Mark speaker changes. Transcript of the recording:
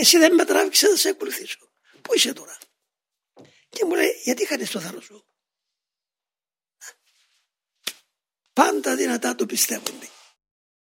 Speaker 1: Εσύ δεν με τράβηξε να σε ακολουθήσω. Πού είσαι τώρα; Και μου λέει γιατί χάνεις το θάρρος σου; Πάντα δυνατά το πιστεύονται.